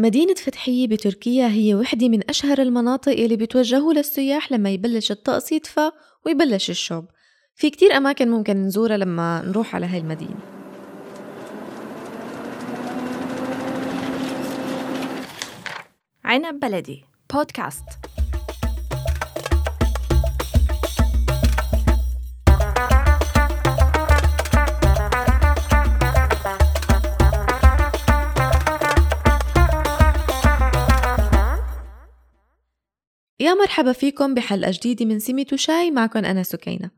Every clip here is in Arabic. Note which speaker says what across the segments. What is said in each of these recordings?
Speaker 1: مدينة فتحية بتركيا هي وحدة من أشهر المناطق اللي بتوجهوا للسياح لما يبلش الطقس يدفى ويبلش الشوب في كتير أماكن ممكن نزورها لما نروح على هاي المدينة.
Speaker 2: عنب بلدي بودكاست
Speaker 1: مرحبا فيكم بحلقة جديدة من سميت وشاي معكم أنا سكينة.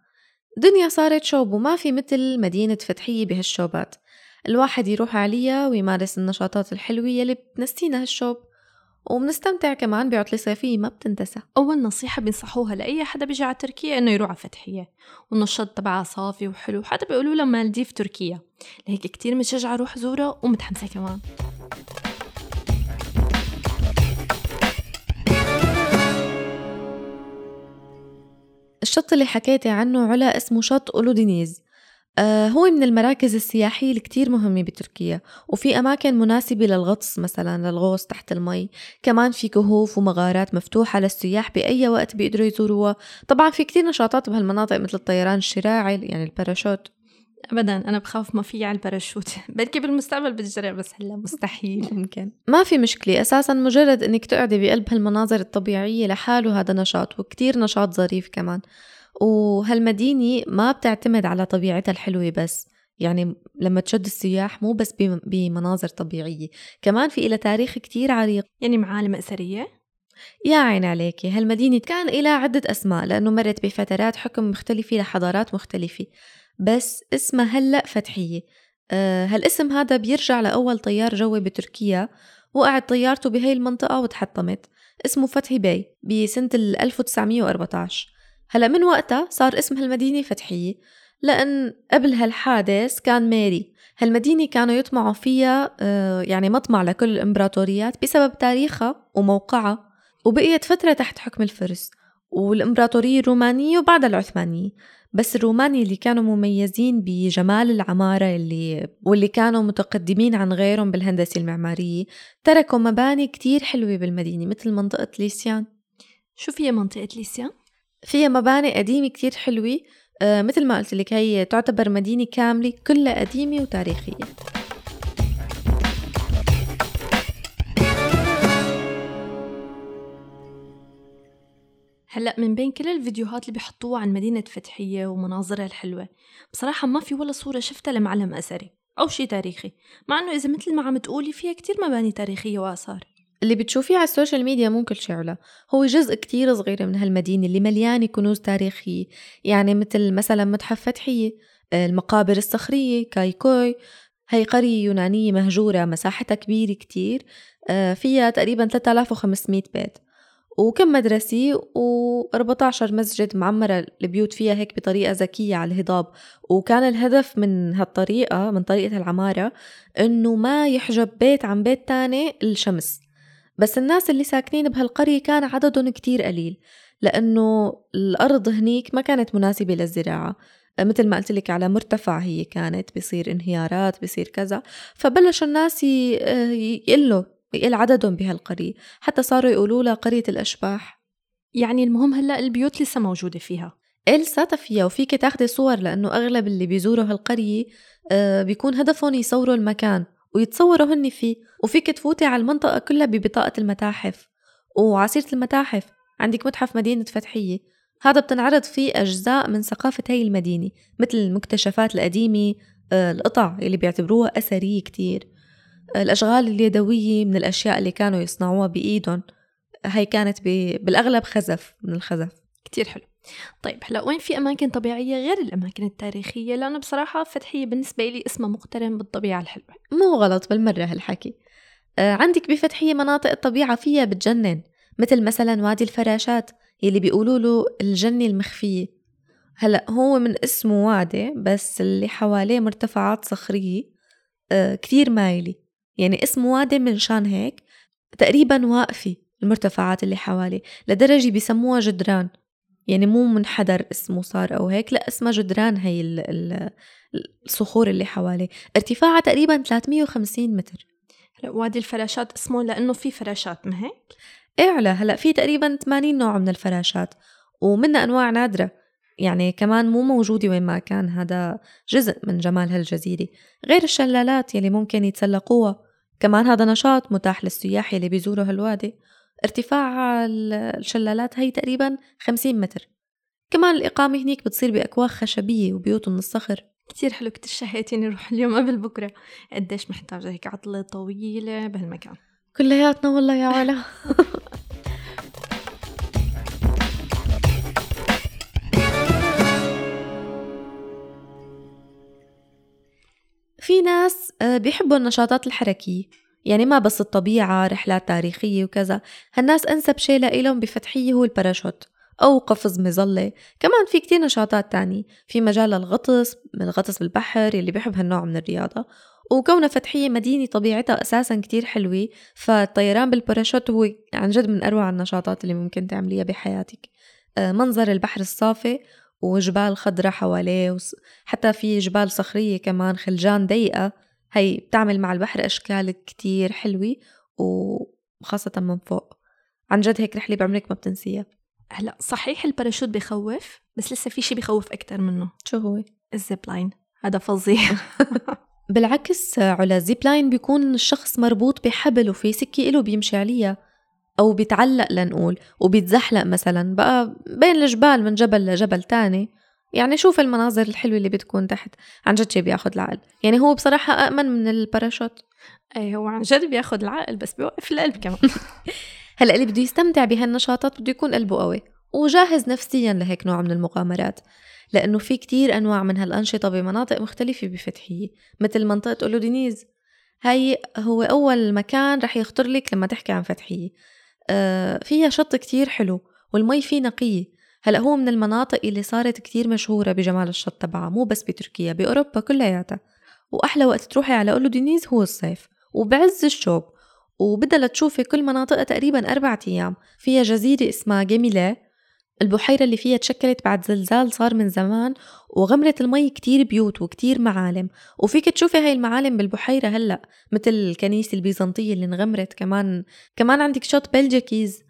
Speaker 1: الدنيا صارت شوب وما في مثل مدينة فتحية بهالشوبات. الواحد يروح عليها ويمارس النشاطات الحلوة يلي بتنسينا هالشوب. وبنستمتع كمان بعطلة صيفية ما بتنتسى.
Speaker 2: أول نصيحة بينصحوها لأي حدا بيجي على تركيا إنه يروح على فتحية. والنشاط تبعها صافي وحلو. حتى بيقولوا لها مالديف تركيا. لهيك كتير متشجعة أروح زورها ومتحمسة كمان.
Speaker 1: الشط اللي حكيتي عنه علا اسمه شط أولودينيز. آه هو من المراكز السياحية الكتير مهمة بتركيا وفي أماكن مناسبة للغطس مثلا للغوص تحت المي. كمان في كهوف ومغارات مفتوحة للسياح بأي وقت بيقدروا يزوروها. طبعا في كتير نشاطات بهالمناطق مثل الطيران الشراعي يعني الباراشوت.
Speaker 2: ابدا أنا بخاف ما في على الباراشوت. بركي بالمستقبل بتجرب بس هلأ مستحيل
Speaker 1: ممكن ما في مشكلة. أساسا مجرد إنك تقعدي بقلب هالمناظر الطبيعية لحاله هذا نشاط وكتير نشاط ظريف كمان. وهالمدينة ما بتعتمد على طبيعتها الحلوة بس. يعني لما تشد السياح مو بس بمناظر طبيعية. كمان في إلى تاريخ كتير عريق.
Speaker 2: يعني معالم أثرية؟
Speaker 1: يا عين عليكي. هالمدينة كان إلها عدة أسماء لأنه مرت بفترات حكم مختلفة لحضارات مختلفة. بس اسمها هلأ فتحية. أه هالاسم هذا بيرجع لأول طيار جوي بتركيا وقعت طيارته بهي المنطقة وتحطمت. اسمه فتحي باي بسنة 1914 هلأ من وقتها صار اسم هالمدينة فتحية لأن قبل هالحادث كان ماري. هالمدينة كانوا يطمعوا فيها أه يعني مطمع لكل الإمبراطوريات بسبب تاريخها وموقعها وبقيت فترة تحت حكم الفرس والإمبراطورية الرومانية وبعدها العثمانية. بس الروماني اللي كانوا مميزين بجمال العمارة اللي واللي كانوا متقدمين عن غيرهم بالهندسة المعمارية تركوا مباني كتير حلوة بالمدينة مثل منطقة ليسيان
Speaker 2: شو فيها منطقة ليسيان؟
Speaker 1: فيها مباني قديمة كتير حلوة آه مثل ما قلت لك هي تعتبر مدينة كاملة كلها قديمة وتاريخية
Speaker 2: هلأ من بين كل الفيديوهات اللي بيحطوها عن مدينة فتحية ومناظرها الحلوة. بصراحة ما في ولا صورة شفتها لمعلم أثري أو شي تاريخي مع إنه إذا مثل ما عم تقولي فيها كتير مباني تاريخية وآثار.
Speaker 1: اللي بتشوفيه على ال social media مو كل شي علا. هو جزء كتير صغير من هالمدينة اللي مليانة كنوز تاريخية. يعني مثل مثلا متحف فتحية المقابر الصخرية كايكوي. هي قرية يونانية مهجورة مساحتها كبيرة كتير آه، فيها تقريبا 3500 بيت. وكم مدرسة و14 مسجد معمرة البيوت فيها هيك بطريقة ذكية على الهضاب. وكان الهدف من هالطريقة من طريقة العمارة إنه ما يحجب بيت عن بيت تاني الشمس. بس الناس اللي ساكنين بهالقرية كان عددهم كتير قليل لأنه الأرض هنيك ما كانت مناسبة للزراعة. مثل ما قلت لك على مرتفع هي كانت بصير انهيارات بصير كذا. فبلشوا الناس يقلوا. يقل عددهم بهالقرية حتى صاروا يقولوا لها قرية الأشباح.
Speaker 2: يعني المهم هلأ البيوت لسه موجودة فيها.
Speaker 1: لساتها فيها وفيك تاخدي صور لأنه أغلب اللي بيزوروا هالقرية آه بيكون هدفهم يصوروا المكان ويتصوروا هن فيه. وفيك تفوتي على المنطقة كلها ببطاقة المتاحف. وعصيرة المتاحف عندك متحف مدينة فتحية. هذا بتنعرض فيه أجزاء من ثقافة هاي المدينة مثل المكتشفات القديمة آه القطع اللي بيعتبروها أثرية كتير. الأشغال اليدوية من الأشياء اللي كانوا يصنعوها بإيدهم هي كانت بالأغلب خزف من الخزف.
Speaker 2: كتير حلو. طيب هلا وين في أماكن طبيعية غير الأماكن التاريخية؟ لأنه بصراحة فتحية بالنسبة لي اسمها مقترن بالطبيعة الحلوة.
Speaker 1: مو غلط بالمرة هالحكي. آه عندك بفتحية مناطق الطبيعة فيها بتجنن مثل مثلا وادي الفراشات يلي بيقولوا له الجنة المخفية. هلا هو من اسمه وادي بس اللي حواليه مرتفعات صخرية آه كتير مايلة. يعني اسمه وادي من شان هيك تقريبا واقفة المرتفعات اللي حواليه لدرجة بيسموها جدران. يعني مو منحدر اسمه صار أو هيك لا اسمها جدران هي الصخور اللي حواليه ارتفاعها تقريبا 350 متر.
Speaker 2: وادي الفراشات اسمه لأنه في فراشات ما هيك؟
Speaker 1: إيه هلأ في تقريبا 80 نوع من الفراشات ومنها أنواع نادرة. يعني كمان مو موجودة وين ما كان. هذا جزء من جمال هالجزيرة. غير الشلالات يلي ممكن يتسلقوها. كمان هذا نشاط متاح للسياح يلي بيزوروا هالوادي. ارتفاع الشلالات هي تقريبا 50 متر. كمان الإقامة هنيك بتصير بأكواخ خشبية وبيوت من الصخر.
Speaker 2: كتير حلو كتير شهيتيني روح اليوم قبل بكرة. قديش محتاجة هيك عطلة طويلة بهالمكان.
Speaker 1: كلياتنا والله يا علا. في ناس آه، بيحبوا النشاطات الحركية يعني ما بس الطبيعة رحلات تاريخية وكذا. هالناس أنسب شيء لإلهم بفتحية هو الباراشوت أو قفز مظلة. كمان في كتير نشاطات تانية في مجال الغطس من الغطس بالبحر يلي بيحب هالنوع من الرياضة. وكونها فتحية مدينة طبيعتها أساسا كتير حلوة فالطيران بالباراشوت هو عن جد من أروع النشاطات اللي ممكن تعمليها بحياتك. آه، منظر البحر الصافي وجبال خضرة حواليه حتى في جبال صخرية كمان خلجان ضيقة. هي بتعمل مع البحر أشكال كتير حلوة وخاصة من فوق. عن جد هيك رحلة بعمرك ما بتنسيها.
Speaker 2: هلا صحيح الباراشوت بخوف بس لسه في شي بخوف أكتر منه.
Speaker 1: شو هو؟
Speaker 2: ال zip line هذا فظيع.
Speaker 1: بالعكس علا ال zip line بيكون الشخص مربوط بحبل وفي سكة إله بيمشي عليها. أو بيتعلق لنقول وبيتزحلق مثلا بقى بين الجبال من جبل لجبل تاني. يعني شوف المناظر الحلوة اللي بتكون تحت. عن جد شي بياخد العقل. يعني هو بصراحة أأمن من الباراشوت.
Speaker 2: أي هو عن جد بياخد العقل بس بيوقف القلب كمان.
Speaker 1: هلأ اللي بده يستمتع بهالنشاطات بده يكون قلبه قوي. وجاهز نفسيا لهيك نوع من المغامرات. لأنه في كتير أنواع من هالأنشطة بمناطق مختلفة بفتحية. مثل منطقة أولودينيز هاي هو أول مكان رح يخطر لك لما تحكي عن فتحية. فيها شط كتير حلو والمي فيه نقية هلأ هو من المناطق اللي صارت كتير مشهورة بجمال الشط تبعها مو بس بتركيا بأوروبا كلياتها. وأحلى وقت تروحي على أولودينيز هو الصيف وبعز الشوب. وبدها لتشوفي كل مناطقها تقريبا أربعة أيام. فيها جزيرة اسمها جيميلا البحيرة اللي فيها تشكلت بعد زلزال صار من زمان وغمرت المي كتير بيوت وكتير معالم. وفيك تشوفي هاي المعالم بالبحيرة هلأ مثل الكنيسة البيزنطية اللي انغمرت. كمان كمان عندك شط بلجيكيز.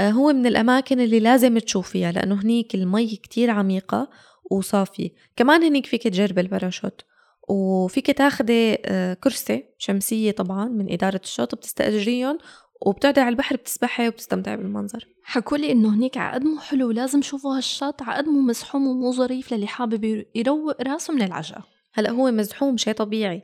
Speaker 1: آه، هو من الأماكن اللي لازم تشوفيها لأنه هنيك المي كتير عميقة وصافية. كمان هنيك فيك تجربي الباراشوت. وفيك تاخدي آه، كرسي شمسية طبعا من إدارة الشط بتستأجريهم. وبتقعدي على البحر بتسبحي وبتستمتعي بالمنظر.
Speaker 2: حكولي إنه هنيك ع قد مو حلو لازم شوفوا هالشط ع قد مو مزحوم ومو ظريف للي حابب يروق راسه من العجقة.
Speaker 1: هلأ هو مزحوم شيء طبيعي.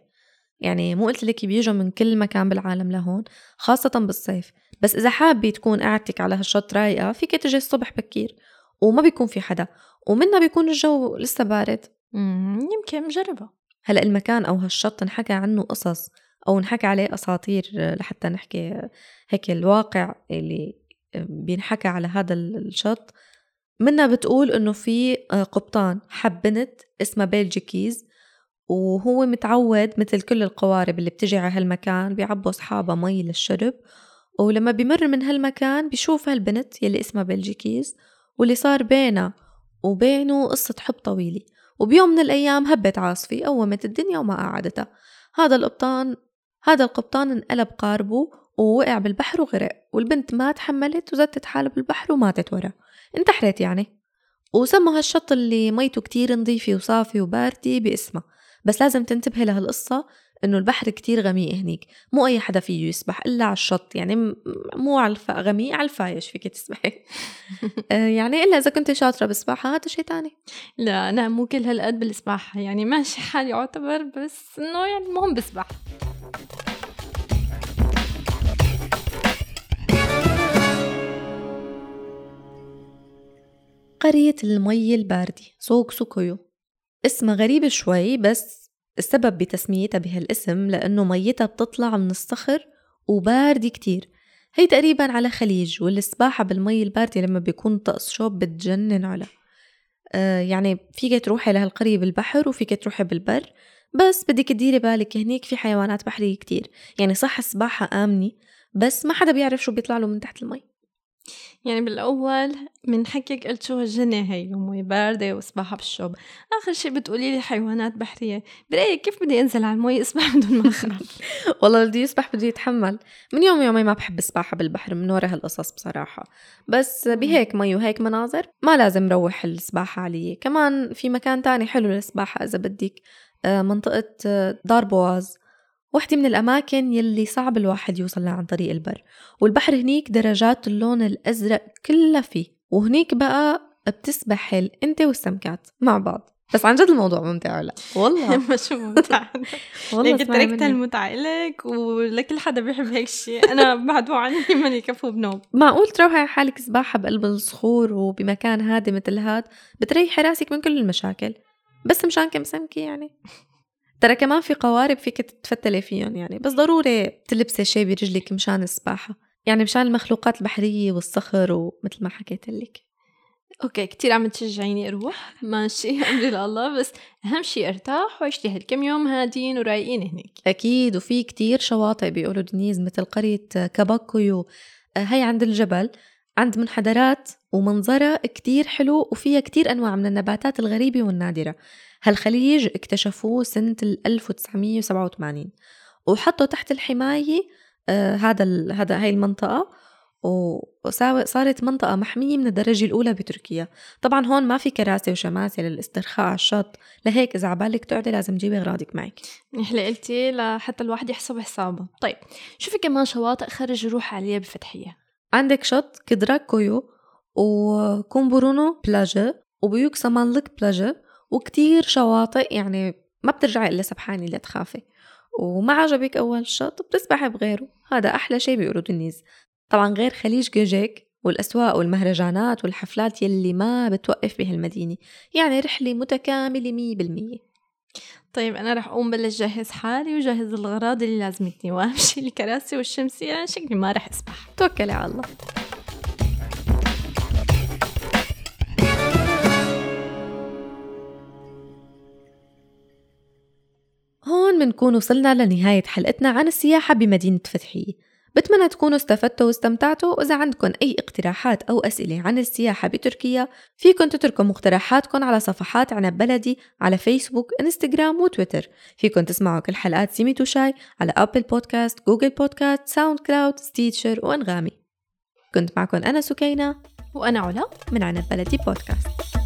Speaker 1: يعني مو قلت لك بيجوا من كل مكان بالعالم لهون خاصة بالصيف. بس إذا حابة تكون قعدتك على هالشط رايقة فيك تجي الصبح بكير وما بيكون في حدا ومنها بيكون الجو لسه بارد.
Speaker 2: يمكن مجربة
Speaker 1: هلأ المكان أو هالشط انحكى عنه قصص أو نحكى عليه أساطير لحتى نحكي هيك الواقع اللي بينحكى على هذا الشط. منها بتقول إنه في قبطان حب بنت اسمها بيلجيكيز وهو متعود مثل كل القوارب اللي بتجي على هالمكان بيعبوا أصحابها مي للشرب ولما بيمر من هالمكان بيشوف هالبنت يلي اسمها بلجيكيز واللي صار بينها وبينه قصة حب طويلة. وبيوم من الأيام هبت عاصفة قومت الدنيا وما قعدتها. هذا القبطان هذا القبطان انقلب قاربه ووقع بالبحر وغرق والبنت ما تحملت وزتت حالها بالبحر وماتت وراه. انتحرت يعني. وسموا هالشط اللي ميته كتير نظيفة وصافي وباردة باسمها بس لازم تنتبهي لهالقصة إنه البحر كتير غميق هنيك. مو أي حدا فيه يسبح إلا على الشط يعني مو على الف... غميق على الفايش فيك تسبحي. آه، يعني إلا إذا كنت شاطرة بالسباحة هذا شيء تاني.
Speaker 2: لا أنا مو كل هالقد بالسباحة. يعني ماشي حالي يعتبر بس إنه يعني المهم بسبح
Speaker 1: قرية المي الباردة سوغوك سو كويو. اسمها غريب شوي بس السبب بتسميتها بهالاسم لأنه ميتها بتطلع من الصخر وباردة كتير. هي تقريبا على خليج والسباحة بالمي الباردة لما بيكون طقس شوب بتجنن على. آه يعني فيك تروحي لهالقرية بالبحر وفيك تروحي بالبر بس بدك تديري بالك هنيك في حيوانات بحرية كتير. يعني صح السباحة آمنة بس ما حدا بيعرف شو بيطلع له من تحت المي.
Speaker 2: يعني بالأول من حكيك قلت شو هالجنة هي ومي باردة وسباحة بالشوب آخر شي بتقولي لي حيوانات بحرية. برأيك كيف بدي أنزل على المي أسبح بدون ما أخاف
Speaker 1: والله بدي يسبح بده يتحمل. من يوم يومي ما بحب السباحة بالبحر من ورا هالقصص بصراحة. بس بهيك مي وهيك مناظر ما لازم روح السباحة علي كمان في مكان تاني حلو للسباحة إذا بدك آه، منطقة آه، دار بواز. وحدة من الأماكن يلي صعب الواحد يوصل لها عن طريق البر. والبحر هنيك درجات اللون الأزرق كلها فيه. وهنيك بقى بتسبح أنت والسمكات مع بعض. بس عن جد الموضوع ممتع ولا؟
Speaker 2: والله. ما شو ممتع. والله تركت المتعة لك ولكل حدا بيحب هيك الشيء أنا بعد عني ماني كفو بنوم.
Speaker 1: معقول تروحي حالك سباحة بقلب الصخور وبمكان هادي مثل هاد؟ بتريحي راسك من كل المشاكل. بس مشان كم سمكة يعني. ترى كمان في قوارب فيك تتفتلي فيهم يعني بس ضروري تلبسي شيء برجلك مشان السباحة. يعني مشان المخلوقات البحرية والصخر ومثل ما حكيت لك.
Speaker 2: Okay كتير عم تشجعيني أروح. ماشي امري لله بس أهم شيء أرتاح وعيش لي هالكم يوم هادين ورايقين هناك
Speaker 1: أكيد وفي كتير شواطئ بأولو دنيز مثل قرية كاباك كويو. هي عند الجبل عند منحدرات ومنظرها كتير حلو وفيها كتير أنواع من النباتات الغريبة والنادرة. هالخليج اكتشفوه سنة 1987 وحطوا تحت الحماية آه هذا هذا هاي المنطقة وصارت منطقة محمية من الدرجة الأولى بتركيا. طبعا هون ما في كراسي وشماسي للاسترخاء على الشط. لهيك إذا عبالك تقعدي لازم تجيبي أغراضك معك.
Speaker 2: منيح قلتي لحتى الواحد يحسب حسابه. طيب شوفي كمان شواطئ خرج روح عليها بفتحية.
Speaker 1: عندك شط كدراك كويو وكومبورنو بلاجة وبيوك سمانلك بلاجة. وكتير شواطئ يعني ما بترجعي إلا سبحاني لا تخافي. وما عجبك أول شط بتسبحي بغيره. هذا أحلى شي بيقولوا النيز طبعا غير خليج جوجيك والأسواق والمهرجانات والحفلات يلي ما بتوقف بهالمدينة يعني رحلة متكاملة مية بالمية.
Speaker 2: طيب أنا رح أقوم بلش جهز حالي وجهز الأغراض اللي لازمتني وأمشي الكراسي والشمسية لأن شكلي ما رح أسبح.
Speaker 1: توكلي على الله. هون منكون وصلنا لنهاية حلقتنا عن السياحة بمدينة فتحية بتمنى تكونوا استفدتوا واستمتعتوا وإذا عندكم أي اقتراحات أو أسئلة عن السياحة بتركيا فيكن تتركوا مقترحاتكم على صفحات عنب بلدي على فيسبوك إنستغرام وتويتر. فيكن تسمعوا كل حلقات سيمي شاي على Apple Podcasts Google Podcasts SoundCloud Stitcher وأنغامي. كنت معكم أنا سكينة
Speaker 2: وأنا علا
Speaker 1: من عنب بلدي بودكاست.